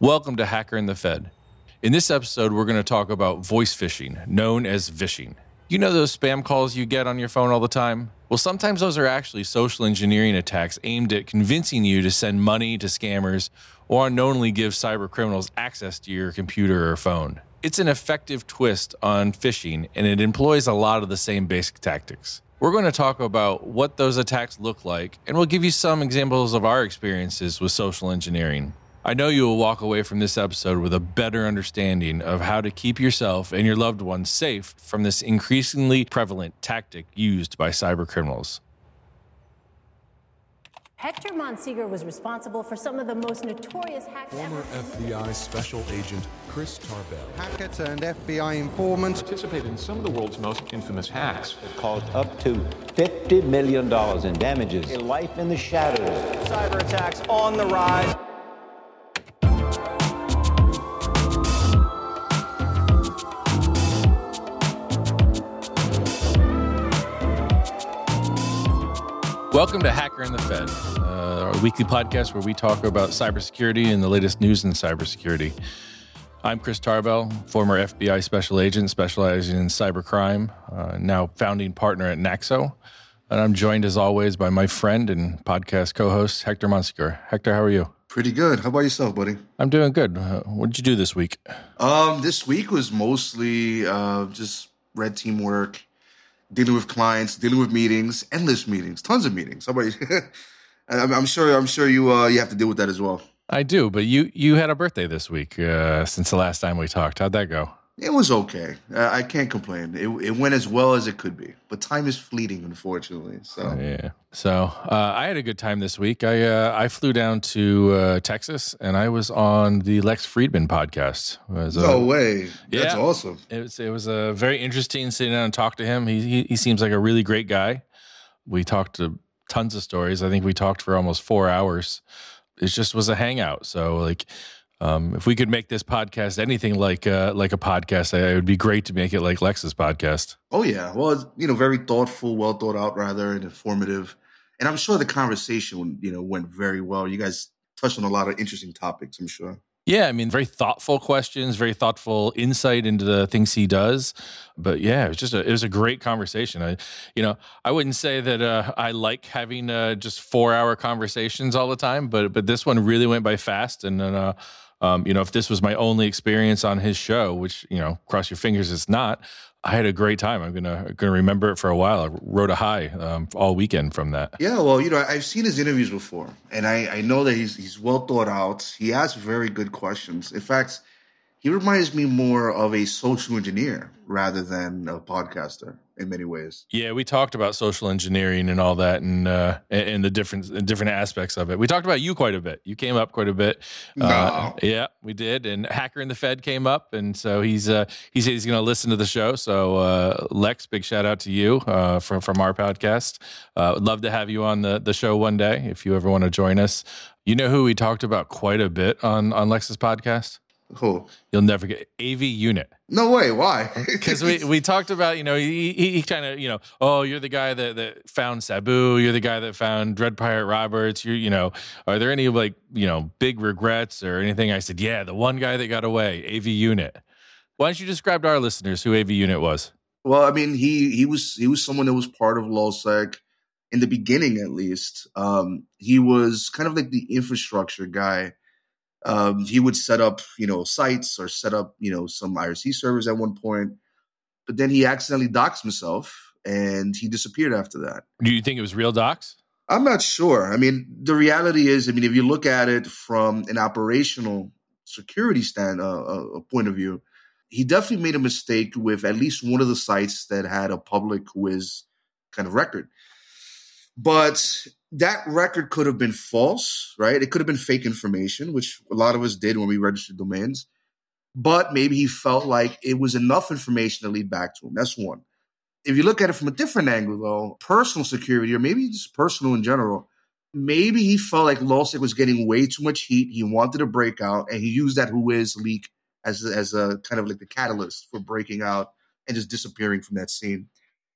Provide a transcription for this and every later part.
Welcome to Hacker and the Fed. In this episode, we're going to talk about voice phishing, known as vishing. You know those spam calls you get on your phone all the time? Well, sometimes those are actually social engineering attacks aimed at convincing you to send money to scammers or unknowingly give cyber criminals access to your computer or phone. It's an effective twist on phishing, and it employs a lot of the same basic tactics. We're going to talk about what those attacks look like, and we'll give you some examples of our experiences with social engineering. I know you will walk away from this episode with a better understanding of how to keep yourself and your loved ones safe from this increasingly prevalent tactic used by cyber criminals. Hector Monsegur was responsible for some of the most notorious hacks Former FBI Special Agent Chris Tarbell. Hacker and FBI informant. participated in some of the world's most infamous hacks. That caused up to $50 million in damages. A life in the shadows. Cyber attacks on the rise. Welcome to Hacker and the Fed, uh, our weekly podcast where we talk about cybersecurity and the latest news in cybersecurity. I'm Chris Tarbell, former FBI special agent specializing in cybercrime, uh, now founding partner at Naxo. And I'm joined as always by my friend and podcast co host, Hector Monsegur. Hector, how are you? Pretty good. How about yourself, buddy? I'm doing good. Uh, what did you do this week? Um, this week was mostly uh, just red team work, dealing with clients, dealing with meetings, endless meetings, tons of meetings. Somebody. I'm, sure. I'm sure you uh, you have to deal with that as well. I do, but you you had a birthday this week uh, since the last time we talked. How'd that go? It was okay. Uh, I can't complain. It, it went as well as it could be, but time is fleeting, unfortunately. So Yeah. So uh, I had a good time this week. I uh, I flew down to uh, Texas and I was on the Lex Fridman podcast. Was, no way. That's Yeah. awesome. It was it was a very interesting sitting down and talk to him. He, he he seems like a really great guy. We talked to tons of stories. I think we talked for almost four hours. It just was a hangout. So like. Um, if we could make this podcast anything like uh, like a podcast, it would be great to make it like Lex's podcast. Oh yeah. Well, it's, you know, very thoughtful, well thought out, rather, and informative. And I'm sure the conversation, you know, went very well. You guys touched on a lot of interesting topics. I'm sure. Yeah, I mean, very thoughtful questions, very thoughtful insight into the things he does. But yeah, it was just a, it was a great conversation. I, you know, I wouldn't say that uh, I like having uh, just four hour conversations all the time, but but this one really went by fast. And uh, um, you know, if this was my only experience on his show, which you know, cross your fingers, it's not. I had a great time. I'm gonna gonna remember it for a while. I wrote a high um, all weekend from that. Yeah, well, you know, I've seen his interviews before, and I, I know that he's he's well thought out. He asks very good questions. In fact, he reminds me more of a social engineer rather than a podcaster in many ways. Yeah, we talked about social engineering and all that, and uh, and the different different aspects of it. We talked about you quite a bit. You came up quite a bit. Uh, yeah, we did. And Hacker and the Fed came up, and so he's uh, he said he's going to listen to the show. So uh, Lex, big shout out to you uh, from from our podcast. Uh, would love to have you on the the show one day if you ever want to join us. You know who we talked about quite a bit on on Lex's podcast. Cool. You'll never get AV Unit. No way. Why? because we, we talked about you know he, he, he kind of you know oh you're the guy that, that found Sabu you're the guy that found Dread Pirate Roberts you you know are there any like you know big regrets or anything I said yeah the one guy that got away AV Unit why don't you describe to our listeners who AV Unit was Well, I mean, he he was he was someone that was part of LulzSec in the beginning, at least. Um, he was kind of like the infrastructure guy. Um, he would set up, you know, sites or set up, you know, some IRC servers at one point, but then he accidentally doxed himself and he disappeared after that. do you think it was real dox I'm not sure. I mean, the reality is, I mean, if you look at it from an operational security stand uh, uh, point of view, he definitely made a mistake with at least one of the sites that had a public Whois kind of record. But that record could have been false, right? It could have been fake information, which a lot of us did when we registered domains. But maybe he felt like it was enough information to lead back to him. That's one. If you look at it from a different angle, though, personal security, or maybe just personal in general, maybe he felt like LulzSec was getting way too much heat. He wanted to break out, and he used that Whois leak as as a kind of like the catalyst for breaking out and just disappearing from that scene.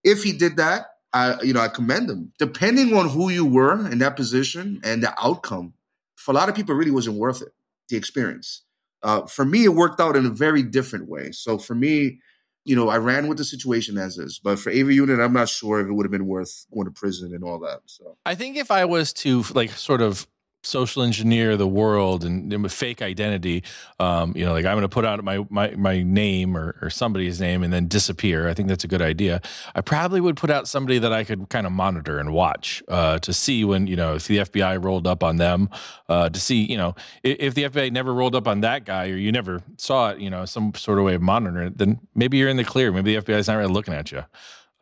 If he did that, I you know I commend them. Depending on who you were in that position and the outcome, for a lot of people, it really wasn't worth it. The experience. Uh, for me, it worked out in a very different way. So for me, you know, I ran with the situation as is. But for AV Unit, I'm not sure if it would have been worth going to prison and all that. So I think if I was to like sort of social engineer the world and, and fake identity, um, you know, like I'm going to put out my my my name or, or somebody's name and then disappear. I think that's a good idea. I probably would put out somebody that I could kind of monitor and watch uh, to see when you know if the FBI rolled up on them, uh, to see you know if, if, the FBI never rolled up on that guy or you never saw it, you know, some sort of way of monitoring it, then maybe you're in the clear. Maybe the FBI is not really looking at you.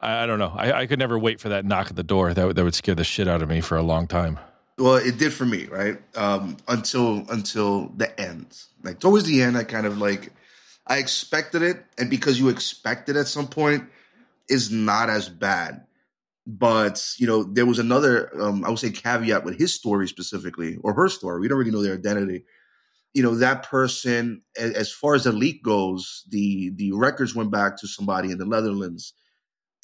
I, I don't know. I, I could never wait for that knock at the door. That that would scare the shit out of me for a long time. Well, it did for me, right? Um, until until the end. Like towards the end, I kind of like I expected it, and because you expect it at some point, is not as bad. But you know, there was another um, I would say caveat with his story specifically, or her story. We don't really know their identity. You know, that person, as far as the leak goes, the the records went back to somebody in the Netherlands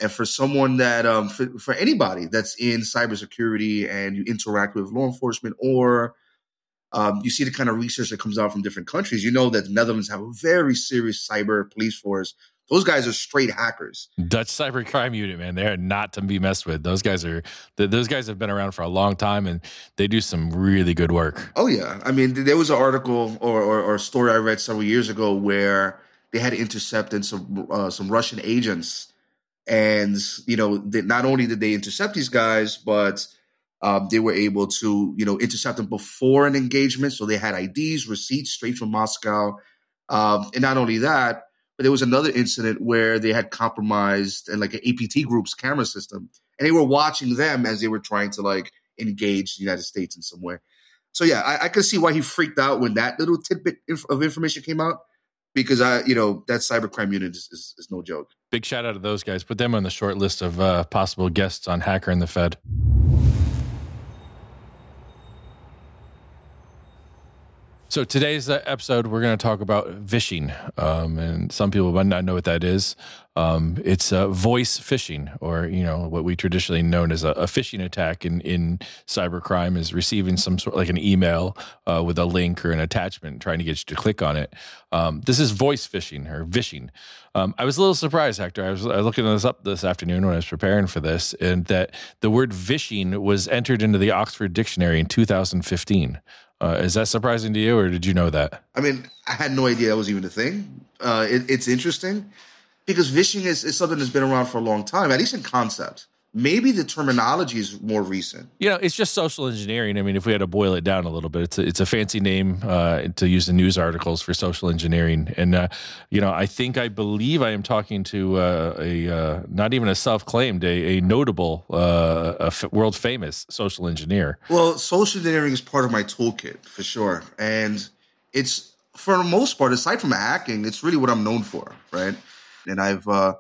and for someone that um, for, for, anybody that's in cybersecurity and you interact with law enforcement or um, you see the kind of research that comes out from different countries you know that the netherlands have a very serious cyber police force. Those guys are straight hackers. Dutch cyber crime unit man they're not to be messed with. Those guys are those guys have been around for a long time and they do some really good work. Oh yeah. I mean there was an article or, or, or story i read several years ago where they had intercepted some uh, some russian agents and you know, they, not only did they intercept these guys, but um, they were able to you know intercept them before an engagement. So they had IDs, receipts straight from Moscow, um, and not only that, but there was another incident where they had compromised and like an APT group's camera system, and they were watching them as they were trying to like engage the United States in some way. So yeah, I, I can see why he freaked out when that little tidbit of information came out because I, you know, that cybercrime unit is, is, is, no joke. Big shout out to those guys. Put them on the short list of uh, possible guests on Hacker and the Fed. So today's episode, we're going to talk about phishing, um, and some people might not know what that is. Um, it's uh, voice phishing, or you know what we traditionally known as a, a, phishing attack in in cybercrime is receiving some sort like an email uh, with a link or an attachment, trying to get you to click on it. Um, this is voice phishing or vishing. Um, I was a little surprised, Hector. I was, I was looking this up this afternoon when I was preparing for this, and that the word vishing was entered into the Oxford Dictionary in 2015. Uh, is that surprising to you, or did you know that? I mean, I had no idea that was even a thing. Uh, it, it's interesting because vishing is, is something that's been around for a long time, at least in concept maybe the terminology is more recent. You know, it's just social engineering. I mean, if we had to boil it down a little bit, it's a, it's a fancy name uh, to use in news articles for social engineering. And uh, you know, I think I believe I am talking to uh, a uh, not even a self-claimed, a, a notable, uh, a f- world famous social engineer. Well, social engineering is part of my toolkit for sure, and it's for the most part, aside from hacking, it's really what I'm known for, right? And I've uh,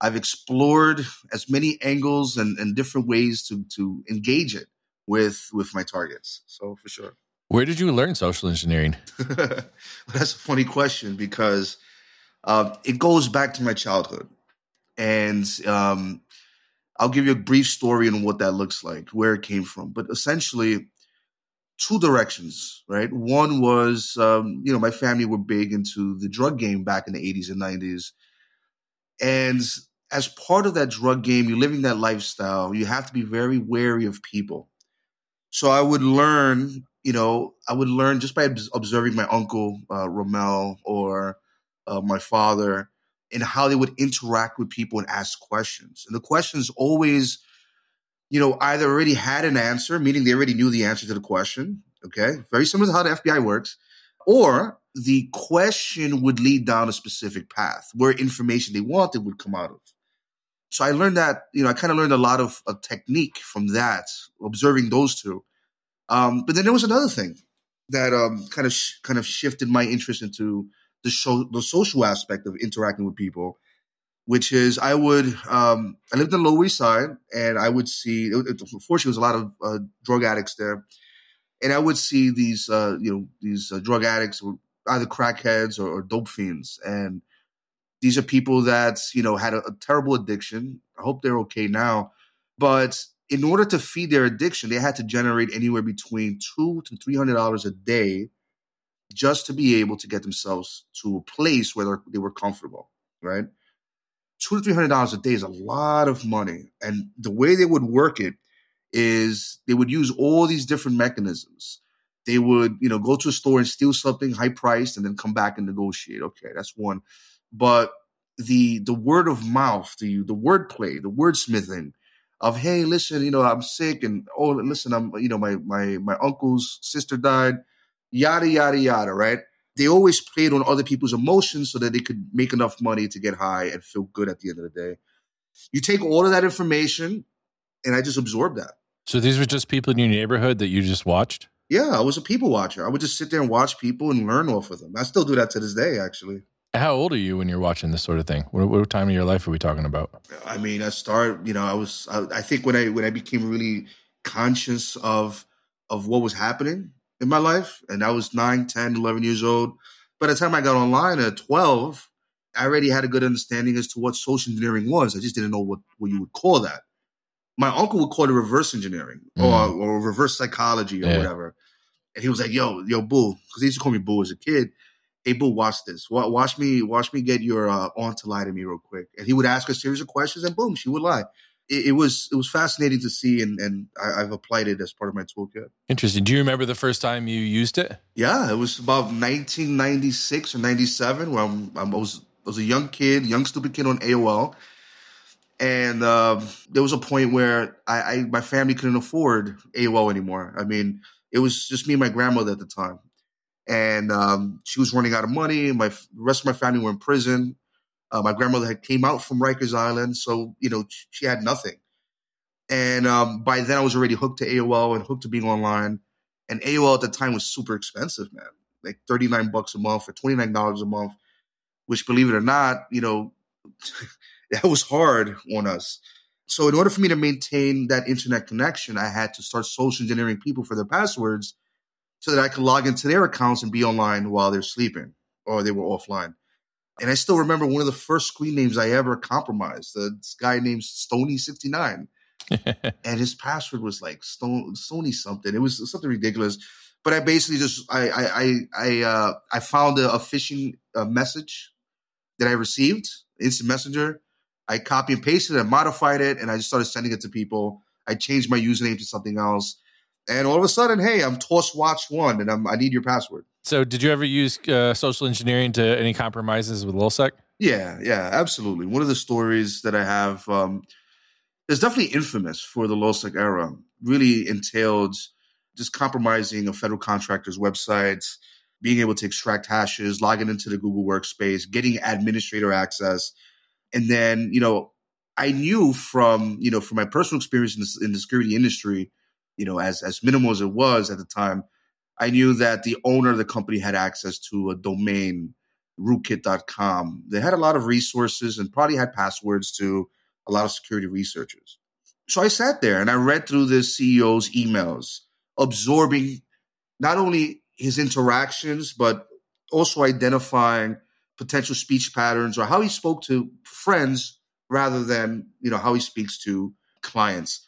I've explored as many angles and, and different ways to to engage it with with my targets. So for sure. Where did you learn social engineering? That's a funny question because uh, it goes back to my childhood, and um, I'll give you a brief story on what that looks like, where it came from. But essentially, two directions, right? One was, um, you know, my family were big into the drug game back in the 80s and 90s. And as part of that drug game, you're living that lifestyle, you have to be very wary of people. So I would learn, you know, I would learn just by observing my uncle, uh, Rommel, or uh, my father, and how they would interact with people and ask questions. And the questions always, you know, either already had an answer, meaning they already knew the answer to the question. Okay. Very similar to how the FBI works. Or the question would lead down a specific path where information they wanted would come out of so I learned that, you know, I kind of learned a lot of technique from that, observing those two. Um, but then there was another thing that um, kind of sh- kind of shifted my interest into the show, the social aspect of interacting with people, which is I would um, I lived in the Lower East Side, and I would see. Unfortunately, there was a lot of uh, drug addicts there, and I would see these uh, you know these uh, drug addicts, either crackheads or, or dope fiends, and these are people that, you know, had a, a terrible addiction. I hope they're okay now. But in order to feed their addiction, they had to generate anywhere between two to three hundred dollars a day just to be able to get themselves to a place where they were comfortable, right? Two to three hundred dollars a day is a lot of money, and the way they would work it is they would use all these different mechanisms. They would, you know, go to a store and steal something high priced, and then come back and negotiate. Okay, that's one, but the the word of mouth, the the wordplay, the wordsmithing of hey, listen, you know, I'm sick, and oh, listen, I'm, you know, my my my uncle's sister died, yada yada yada, right? They always played on other people's emotions so that they could make enough money to get high and feel good at the end of the day. You take all of that information, and I just absorb that. So these were just people in your neighborhood that you just watched? Yeah, I was a people watcher. I would just sit there and watch people and learn off of them. I still do that to this day, actually. How old are you when you're watching this sort of thing? What, what time of your life are we talking about? I mean, I started. You know, I was. I, I think when I when I became really conscious of of what was happening in my life, and I was 9, 10, 11 years old. By the time I got online at 12, I already had a good understanding as to what social engineering was. I just didn't know what, what you would call that. My uncle would call it reverse engineering mm. or, or reverse psychology or yeah. whatever. And he was like, yo, yo, boo. Because he used to call me boo as a kid hey boo watch this. Watch me watch me get your uh, aunt to lie to me real quick. And he would ask a series of questions and boom she would lie. It, it was it was fascinating to see and and I, have applied it as part of my toolkit. Interesting. Do you remember the first time you used it? Yeah it was about 1996 or 97 where I'm, i was I was a young kid young stupid kid on AOL and uh, there was a point where I, I my family couldn't afford AOL anymore. I mean it was just me and my grandmother at the time and um, she was running out of money. My the rest of my family were in prison. Uh, my grandmother had came out from Rikers Island, so you know she had nothing. And um, by then, I was already hooked to AOL and hooked to being online. And AOL at the time was super expensive, man, like thirty nine bucks a month or twenty nine dollars a month. Which, believe it or not, you know, that was hard on us. So, in order for me to maintain that internet connection, I had to start social engineering people for their passwords so that I could log into their accounts and be online while they're sleeping or they were offline. And I still remember one of the first screen names I ever compromised. This guy named Stony69. and his password was like Stone Sony something. It was something ridiculous. But I basically just I I I I, uh, I found a, a phishing uh, message that I received, instant messenger. I copy and pasted it, I modified it, and I just started sending it to people. I changed my username to something else and all of a sudden, hey, I'm toss watch one, and I'm, I need your password. So, did you ever use uh, social engineering to any compromises with LulzSec? Yeah, yeah, absolutely. One of the stories that I have um, is definitely infamous for the LulzSec era. Really entailed just compromising a federal contractor's websites, being able to extract hashes, logging into the Google Workspace, getting administrator access, and then you know I knew from you know from my personal experience in in the security industry you know, as as minimal as it was at the time, I knew that the owner of the company had access to a domain, rootkit.com. They had a lot of resources and probably had passwords to a lot of security researchers. So I sat there and I read through this CEO's emails, absorbing not only his interactions, but also identifying potential speech patterns or how he spoke to friends rather than, you know, how he speaks to clients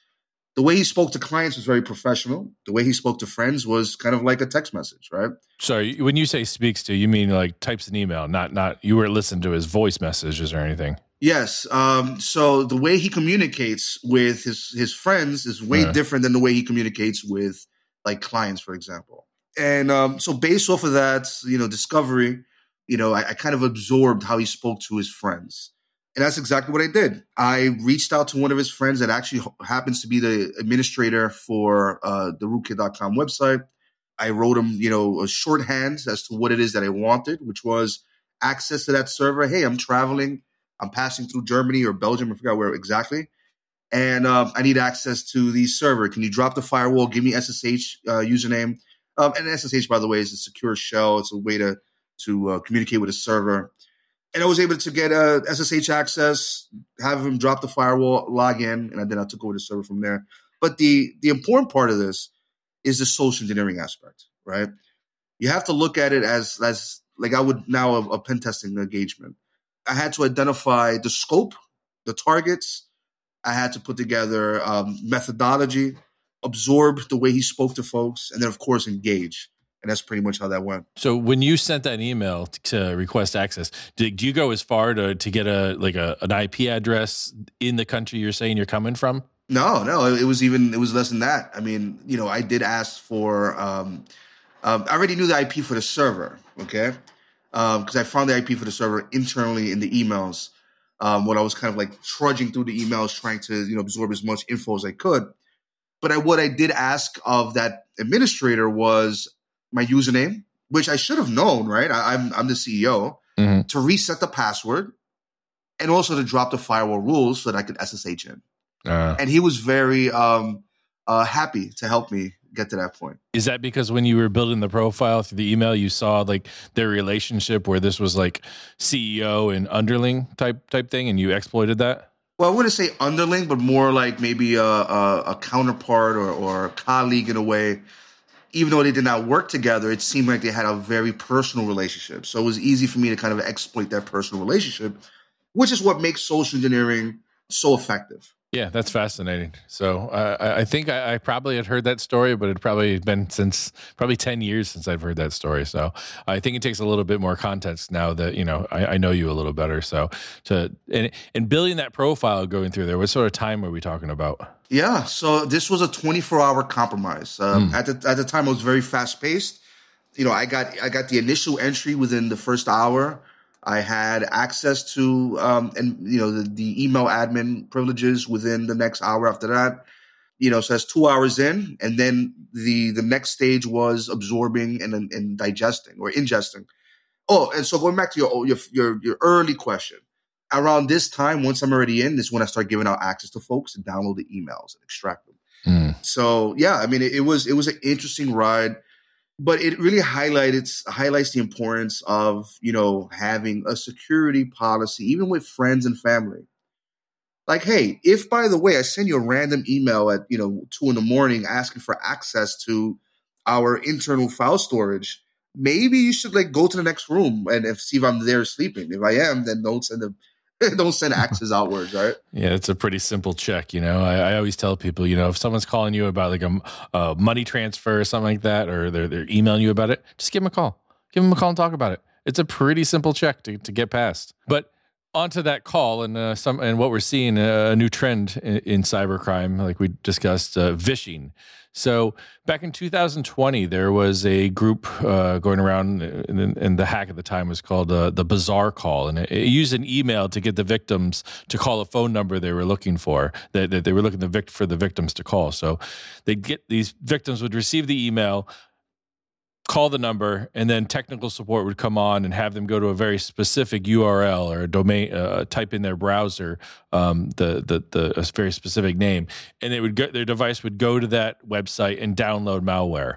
the way he spoke to clients was very professional. The way he spoke to friends was kind of like a text message, right? So when you say speaks to, you mean like types an email, not not you were listening to his voice messages or anything. Yes. Um, so the way he communicates with his his friends is way uh-huh. different than the way he communicates with like clients, for example. And um, so based off of that, you know, discovery, you know, I, I kind of absorbed how he spoke to his friends. And that's exactly what I did. I reached out to one of his friends that actually happens to be the administrator for uh, the rootkit.com website. I wrote him, you know, a shorthand as to what it is that I wanted, which was access to that server. Hey, I'm traveling. I'm passing through Germany or Belgium. I forgot where exactly. And um, I need access to the server. Can you drop the firewall? Give me SSH uh, username. Um, and SSH, by the way, is a secure shell. It's a way to to uh, communicate with a server and I was able to get a SSH access, have him drop the firewall, log in, and then I took over the server from there. But the the important part of this is the social engineering aspect, right? You have to look at it as as like I would now a, a pen testing engagement. I had to identify the scope, the targets. I had to put together um, methodology, absorb the way he spoke to folks, and then of course engage. And that's pretty much how that went. So when you sent that email to request access, did, do you go as far to to get a like a an IP address in the country you're saying you're coming from? No, no, it was even it was less than that. I mean, you know, I did ask for. Um, um, I already knew the IP for the server, okay, because um, I found the IP for the server internally in the emails. Um, when I was kind of like trudging through the emails, trying to you know absorb as much info as I could. But I, what I did ask of that administrator was my username, which I should have known, right? I, am I'm, I'm the CEO mm-hmm. to reset the password, and also to drop the firewall rules so that I could SSH in. Uh, and he was very um, uh, happy to help me get to that point. Is that because when you were building the profile through the email, you saw like their relationship where this was like CEO and underling type type thing, and you exploited that? Well, I wouldn't say underling, but more like maybe a, a, a counterpart or, or a colleague in a way. Even though they did not work together, it seemed like they had a very personal relationship. So it was easy for me to kind of exploit that personal relationship, which is what makes social engineering so effective. Yeah, that's fascinating. So uh, I think I, I, probably had heard that story, but it probably been since probably ten years since I've heard that story. So I think it takes a little bit more context now that you know I, I know you a little better. So to and, and building that profile going through there, what sort of time were we talking about? Yeah, so this was a twenty four hour compromise. Um, mm. At the at the time, it was very fast paced. You know, I got I got the initial entry within the first hour. I had access to um, and you know the, the email admin privileges within the next hour after that. You know, so that's two hours in, and then the the next stage was absorbing and and digesting or ingesting. Oh, and so going back to your your your, your early question, around this time, once I'm already in, is when I start giving out access to folks to download the emails and extract them. Mm. So yeah, I mean, it, it was it was an interesting ride but it really highlights highlights the importance of you know having a security policy even with friends and family. Like hey if by the way i send you a random email at you know two in the morning asking for access to our internal file storage maybe you should like go to the next room and if see if i'm there sleeping. If i am then don't send a don't send axes outwards, right? Yeah, it's a pretty simple check. You know, I, I, always tell people, you know, if someone's calling you about like a, a, money transfer or something like that, or they're, they're emailing you about it, just give them a call. Give them a call and talk about it. It's a pretty simple check to, to get past. But onto that call and uh, some and what we're seeing uh, a new trend in, in cybercrime, like we discussed, uh, vishing. So back in 2020, there was a group uh, going around, and, and, the hack at the time was called uh, the BazarCall, and it, it, used an email to get the victims to call a phone number they were looking for. That, they were looking the vict- for the victims to call. So they get these victims would receive the email call the number and then technical support would come on and have them go to a very specific url or a domain uh, type in their browser um, the, the, the a very specific name. And it would go, their device would go to that website and download malware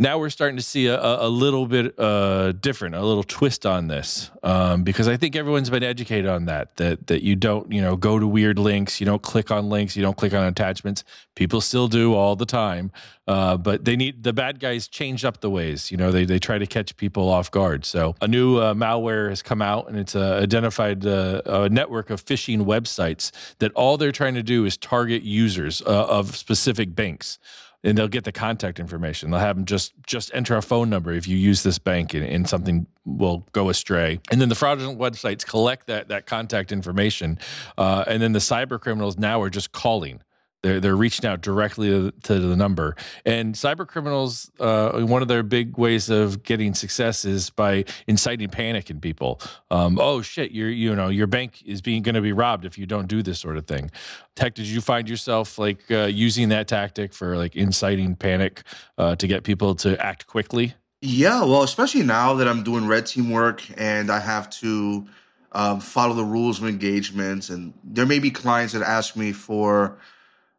now we're starting to see a, a little bit uh, different, a little twist on this, um, because I think everyone's been educated on that. That that you don't, you know, go to weird links, you don't click on links, you don't click on attachments. People still do all the time, uh, but they need the bad guys change up the ways. You know, they they try to catch people off guard. So a new uh, malware has come out, and it's uh, identified uh, a network of phishing websites that all they're trying to do is target users uh, of specific banks and they'll get the contact information. They'll have them just just enter a phone number if you use this bank and, and, something will go astray. And then the fraudulent websites collect that that contact information, uh, and then the cyber criminals now are just calling they're they're reaching out directly to, the number. And cyber criminals, uh, one of their big ways of getting success is by inciting panic in people. Um, oh shit, your you know your bank is being going to be robbed if you don't do this sort of thing. Tech, did you find yourself like uh, using that tactic for like inciting panic uh, to get people to act quickly? Yeah, well, especially now that I'm doing red team work and I have to um, follow the rules of engagements, and there may be clients that ask me for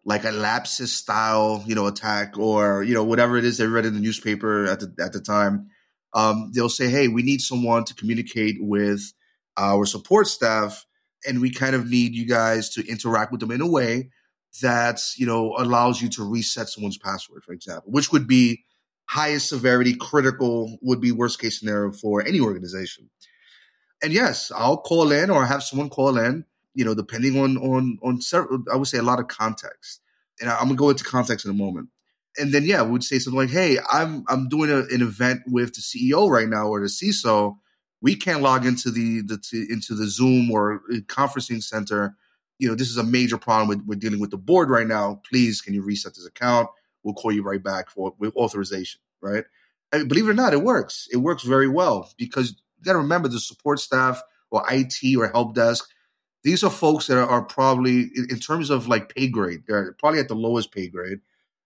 like a lapsus style, you know, attack or, you know, whatever it is they read in the newspaper at the, at the time. Um, they'll say, Hey, we need someone to communicate with our support staff. And we kind of need you guys to interact with them in a way that, you know, allows you to reset someone's password, for example, which would be highest severity, critical, would be worst case scenario for any organization. And yes, I'll call in or have someone call in you know, depending on on on several, I would say a lot of context. And I, am gonna go into context in a moment. and then yeah, we would say something like, "Hey, I'm I'm doing a, an event with the CEO right now or the CISO. We can't log into the the to, into the Zoom or uh, conferencing center. You know, this is a major problem with we're dealing with the board right now. Please, can you reset this account? We'll call you right back for with authorization. Right? I believe it or not, it works. It works very well because you got to remember the support staff or IT or help desk. These are folks that are, probably in, in terms of like pay grade. They're probably at the lowest pay grade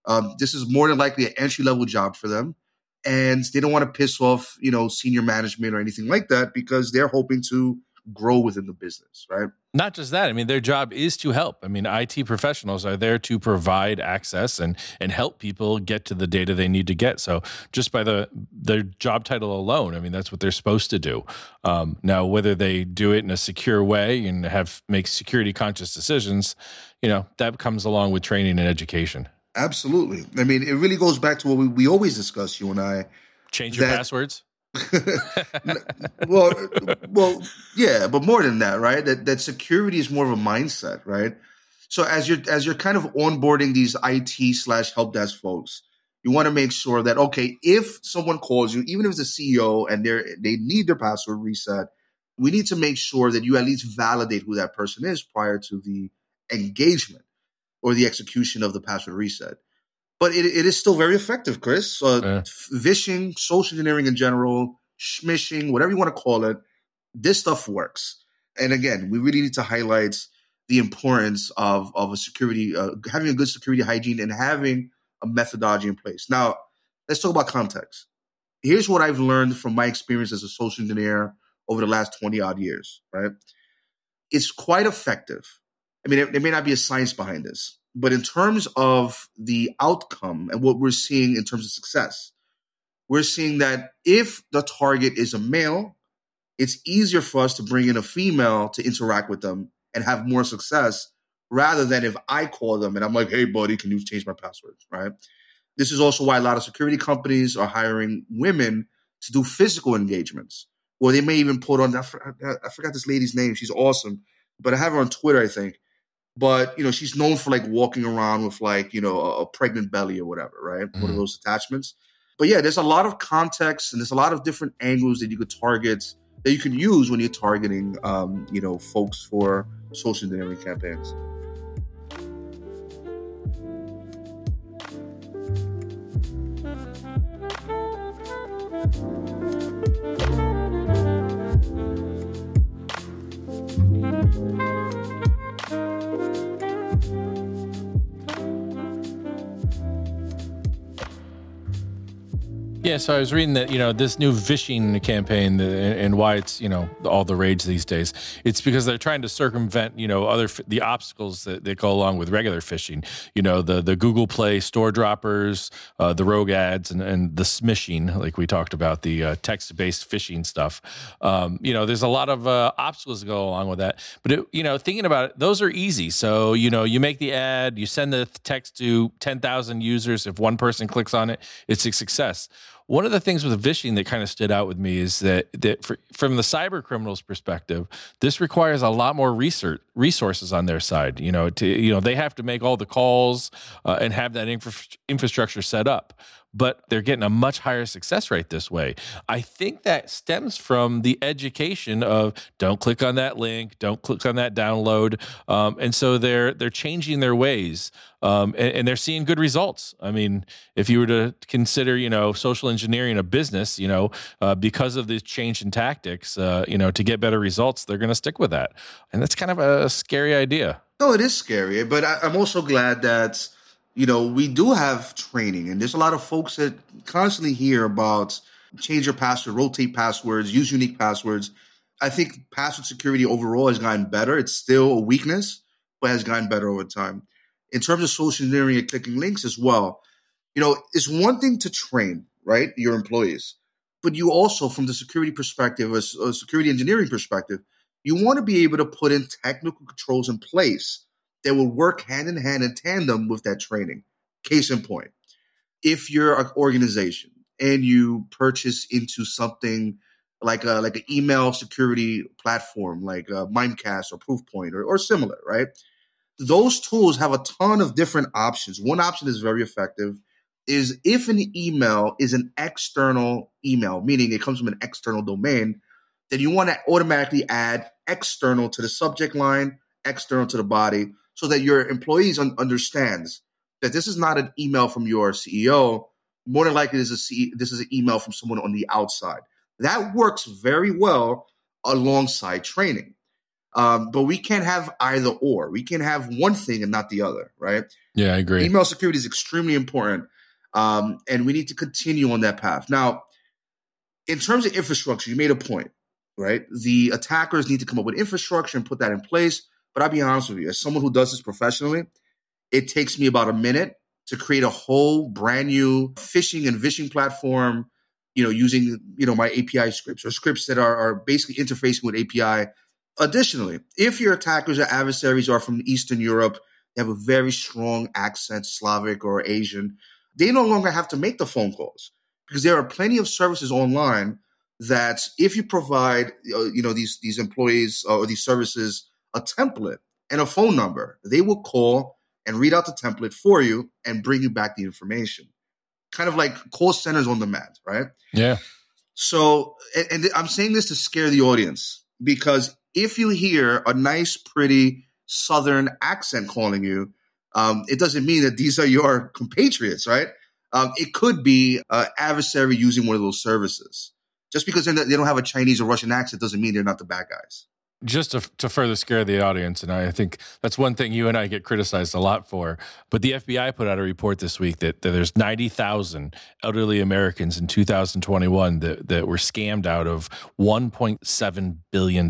um, this is more than likely an entry level job for them, and they don't want to piss off you know senior management or anything like that because they're hoping to grow within the business, right? Not just that. I mean, their job is to help. I mean, IT professionals are there to provide access and and help people get to the data they need to get. So just by the their job title alone, I mean, that's what they're supposed to do. Um, now, whether they do it in a secure way and have make security conscious decisions, you know, that comes along with training and education. Absolutely. I mean, it really goes back to what we, we always discuss, you and I. Change your passwords. well, well, yeah, but more than that, right? That that security is more of a mindset, right? So as you're as you're kind of onboarding these IT slash help desk folks, you want to make sure that okay, if someone calls you, even if it's a CEO and they they need their password reset, we need to make sure that you at least validate who that person is prior to the engagement or the execution of the password reset. But it, it is still very effective, Chris. Uh, yeah. Vishing, social engineering in general, smishing, whatever you want to call it, this stuff works. And again, we really need to highlight the importance of, of a security, uh, having a good security hygiene and having a methodology in place. Now, let's talk about context. Here's what I've learned from my experience as a social engineer over the last 20 odd years, right? It's quite effective I mean, there may not be a science behind this, but in terms of the outcome and what we're seeing in terms of success, we're seeing that if the target is a male, it's easier for us to bring in a female to interact with them and have more success rather than if I call them and I'm like, hey, buddy, can you change my password? Right. This is also why a lot of security companies are hiring women to do physical engagements, or they may even put on, I forgot this lady's name. She's awesome, but I have her on Twitter, I think but you know she's known for like walking around with like you know a, a pregnant belly or whatever right mm-hmm. one of mm-hmm. those attachments but yeah there's a lot of context and there's a lot of different angles that you could target that you can use when you're targeting um, you know folks for social engineering campaigns Yeah, so I was reading that you know this new phishing campaign and why it's you know all the rage these days. It's because they're trying to circumvent you know other the obstacles that, that go along with regular phishing. You know the the Google Play store droppers, uh, the rogue ads, and, and the smishing, like we talked about the uh, text based phishing stuff. Um, you know, there's a lot of uh, obstacles that go along with that. But it, you know, thinking about it, those are easy. So you know, you make the ad, you send the text to ten thousand users. If one person clicks on it, it's a success one of the things with phishing that kind of stood out with me is that that for, from the cyber criminals perspective, this requires a lot more research resources on their side. You know, to you know they have to make all the calls uh, and have that infra- infrastructure set up but they're getting a much higher success rate this way. I think that stems from the education of don't click on that link, don't click on that download, um, and so they're they're changing their ways, um, and, and, they're seeing good results. I mean, if you were to consider, you know, social engineering a business, you know, uh, because of this change in tactics, uh, you know, to get better results, they're going to stick with that, and that's kind of a scary idea. No, it is scary, but I, I'm also glad that you know, we do have training, and there's a lot of folks that constantly hear about change your password, rotate passwords, use unique passwords. I think password security overall has gotten better. It's still a weakness, but has gotten better over time. In terms of social engineering and clicking links as well, you know, it's one thing to train, right, your employees, but you also, from the security perspective, a, a security engineering perspective, you want to be able to put in technical controls in place that will work hand in hand in tandem with that training. Case in point, if you're an organization and you purchase into something like a like an email security platform like uh, Mimecast or Proofpoint or, or similar, right? Those tools have a ton of different options. One option is very effective. is if an email is an external email, meaning it comes from an external domain, then you want to automatically add external to the subject line, external to the body, so that your employees un- understands that this is not an email from your CEO. More than likely, this is, a C- this is an email from someone on the outside. That works very well alongside training. Um, but we can't have either or. We can have one thing and not the other, right? Yeah, I agree. Email security is extremely important, um, and we need to continue on that path. Now, in terms of infrastructure, you made a point, right? The attackers need to come up with infrastructure and put that in place. But I'll be honest with you, as someone who does this professionally, it takes me about a minute to create a whole brand new phishing and vishing platform. You know, using you know my API scripts or scripts that are, are basically interfacing with API Additionally, if your attackers or adversaries are from Eastern Europe, they have a very strong accent, Slavic or Asian, they no longer have to make the phone calls because there are plenty of services online that if you provide uh, you know these these employees uh, or these services a template and a phone number, they will call and read out the template for you and bring you back the information. Kind of like call centers on demand, right? Yeah. So, and, and I'm saying this to scare the audience because if you hear a nice, pretty Southern accent calling you, um, it doesn't mean that these are your compatriots, right? Um, it could be an adversary using one of those services. Just because they don't have a Chinese or Russian accent doesn't mean they're not the bad guys. Just to, to further scare the audience, and I think that's one thing you and I get criticized a lot for. But the FBI put out a report this week that, that there's 90,000 elderly Americans in 2021 that, that were scammed out of $1.7 billion.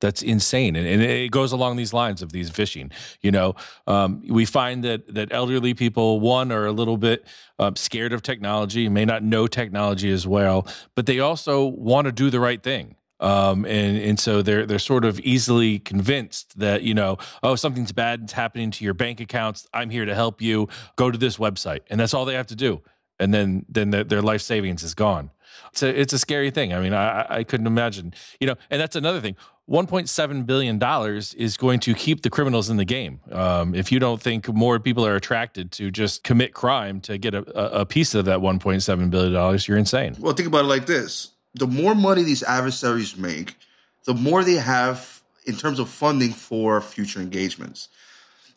That's insane, and, and, it goes along these lines of these phishing. You know, um, we find that that elderly people, one, are a little bit uh, scared of technology, may not know technology as well, but they also want to do the right thing. Um, and and so they're they're sort of easily convinced that you know oh something's bad is happening to your bank accounts. I'm here to help you. Go to this website. And that's all they have to do. And then then the, their life savings is gone. It's a it's a scary thing. I mean I I couldn't imagine you know and that's another thing. 1.7 billion dollars is going to keep the criminals in the game. Um, if you don't think more people are attracted to just commit crime to get a, a piece of that 1.7 billion dollars you're insane. Well think about it like this the more money these adversaries make, the more they have in terms of funding for future engagements.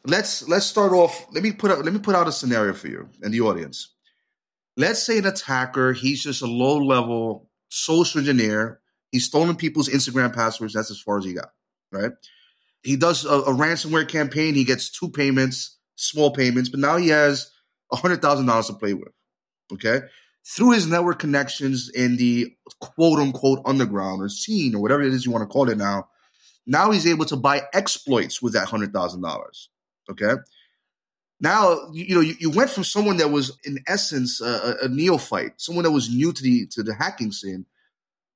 Let's let's start off. Let me put out, let me put out a scenario for you and the audience. Let's say an attacker, he's just a low level social engineer. He's stolen people's Instagram passwords. That's as far as he got, right? He does a, a ransomware campaign. He gets two payments, small payments, but now he has hundred thousand dollars to play with. Okay, through his network connections in the quote unquote underground or scene or whatever it is you want to call it now, now he's able to buy exploits with that hundred thousand dollars. Okay. Now you know you, you, went from someone that was in essence a, a neophyte, someone that was new to the to the hacking scene,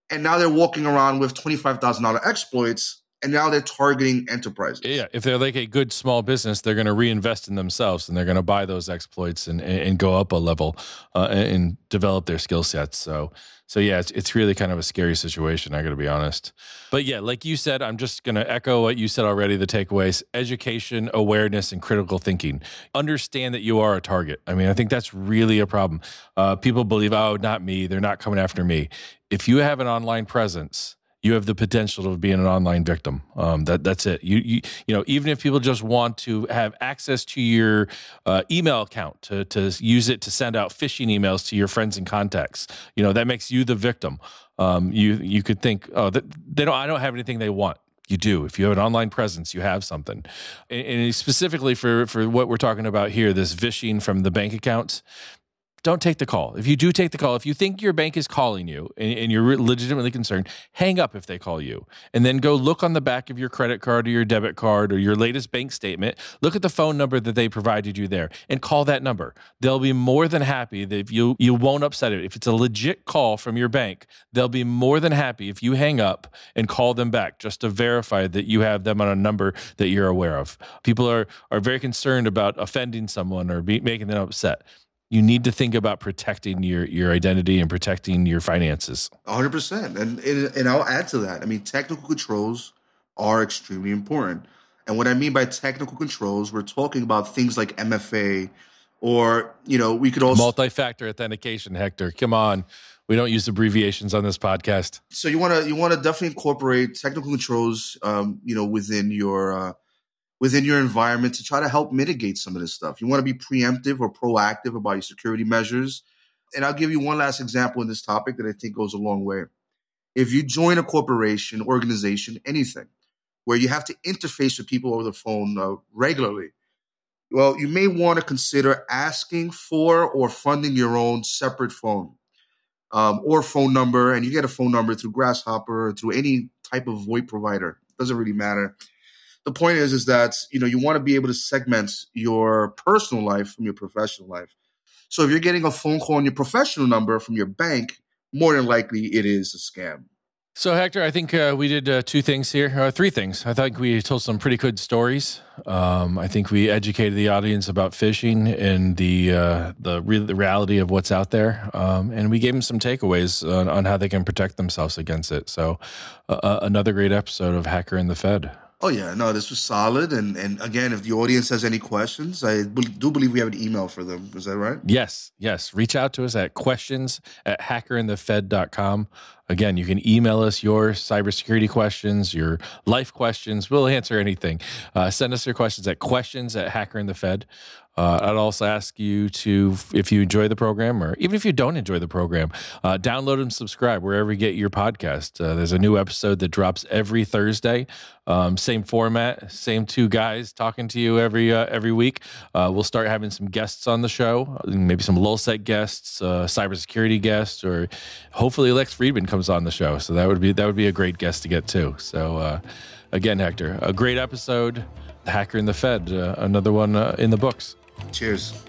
and now they're walking around with twenty five thousand dollar exploits and now they're targeting enterprises. Yeah, if they're like a good small business, they're going to reinvest in themselves and they're going to buy those exploits and, and go up a level uh, and develop their skill sets. So, so yeah, it's, it's really kind of a scary situation. I got to be honest. But yeah, like you said, I'm just going to echo what you said already. The takeaways: education, awareness, and critical thinking. Understand that you are a target. I mean, I think that's really a problem. Uh, people believe, oh, not me. They're not coming after me. If you have an online presence you have the potential of being an online victim. Um, that that's it. You, you you know even if people just want to have access to your uh, email account to to use it to send out phishing emails to your friends and contacts, you know that makes you the victim. Um, you you could think oh they don't I don't have anything they want. You do. If you have an online presence, you have something. And, and specifically for for what we're talking about here, this vishing from the bank accounts, don't take the call. If you do take the call, if you think your bank is calling you and, and, you're legitimately concerned, hang up if they call you. And then go look on the back of your credit card or your debit card or your latest bank statement. Look at the phone number that they provided you there and call that number. They'll be more than happy that if you you won't upset it. If it's a legit call from your bank, they'll be more than happy if you hang up and call them back just to verify that you have them on a number that you're aware of. People are are very concerned about offending someone or be, making them upset you need to think about protecting your your identity and protecting your finances. 100%. And, and and I'll add to that. I mean, technical controls are extremely important. And what I mean by technical controls, we're talking about things like MFA Or, you know, we could also multi-factor authentication, Hector. Come on. We don't use abbreviations on this podcast. So you want to you want to definitely incorporate technical controls, um, you know, within your uh, within your environment to try to help mitigate some of this stuff. You want to be preemptive or proactive about your security measures. And I'll give you one last example in this topic that I think goes a long way. If you join a corporation, organization, anything, where you have to interface with people over the phone uh, regularly, well, you may want to consider asking for or funding your own separate phone um, or phone number. And you get a phone number through Grasshopper, through any type of VoIP provider. Doesn't really matter the point is is that you know you want to be able to segment your personal life from your professional life. So if you're getting a phone call on your professional number from your bank more than likely it is a scam. So hector i think uh, we did uh, two things here uh, three things. I think we told some pretty good stories. Um, i think we educated the audience about phishing and the uh, the, re- the, reality of what's out there. Um, and we gave them some takeaways on, on, how they can protect themselves against it. So uh, uh, another great episode of hacker and the fed Oh yeah, no, this was solid. And and again, if the audience has any questions, I do believe we have an email for them. Is that right? Yes, yes. Reach out to us at questions at hackerandthefed.com. Again, you can email us your cybersecurity questions, your life questions. We'll answer anything. Uh, send us your questions at questions at hackerandthefed. Uh, I'd also ask you to, if you enjoy the program, or even if you don't enjoy the program, uh, download and subscribe wherever you get your podcast. Uh, there's a new episode that drops every Thursday. Um, same format, same two guys talking to you every uh, every week. Uh, we'll start having some guests on the show, maybe some LulzSec guests, uh, cybersecurity guests, or hopefully Lex Fridman comes on the show. So that would be that would be a great guest to get too. So again, Hector, a great episode. Hacker and the Fed, another one in the books. Cheers.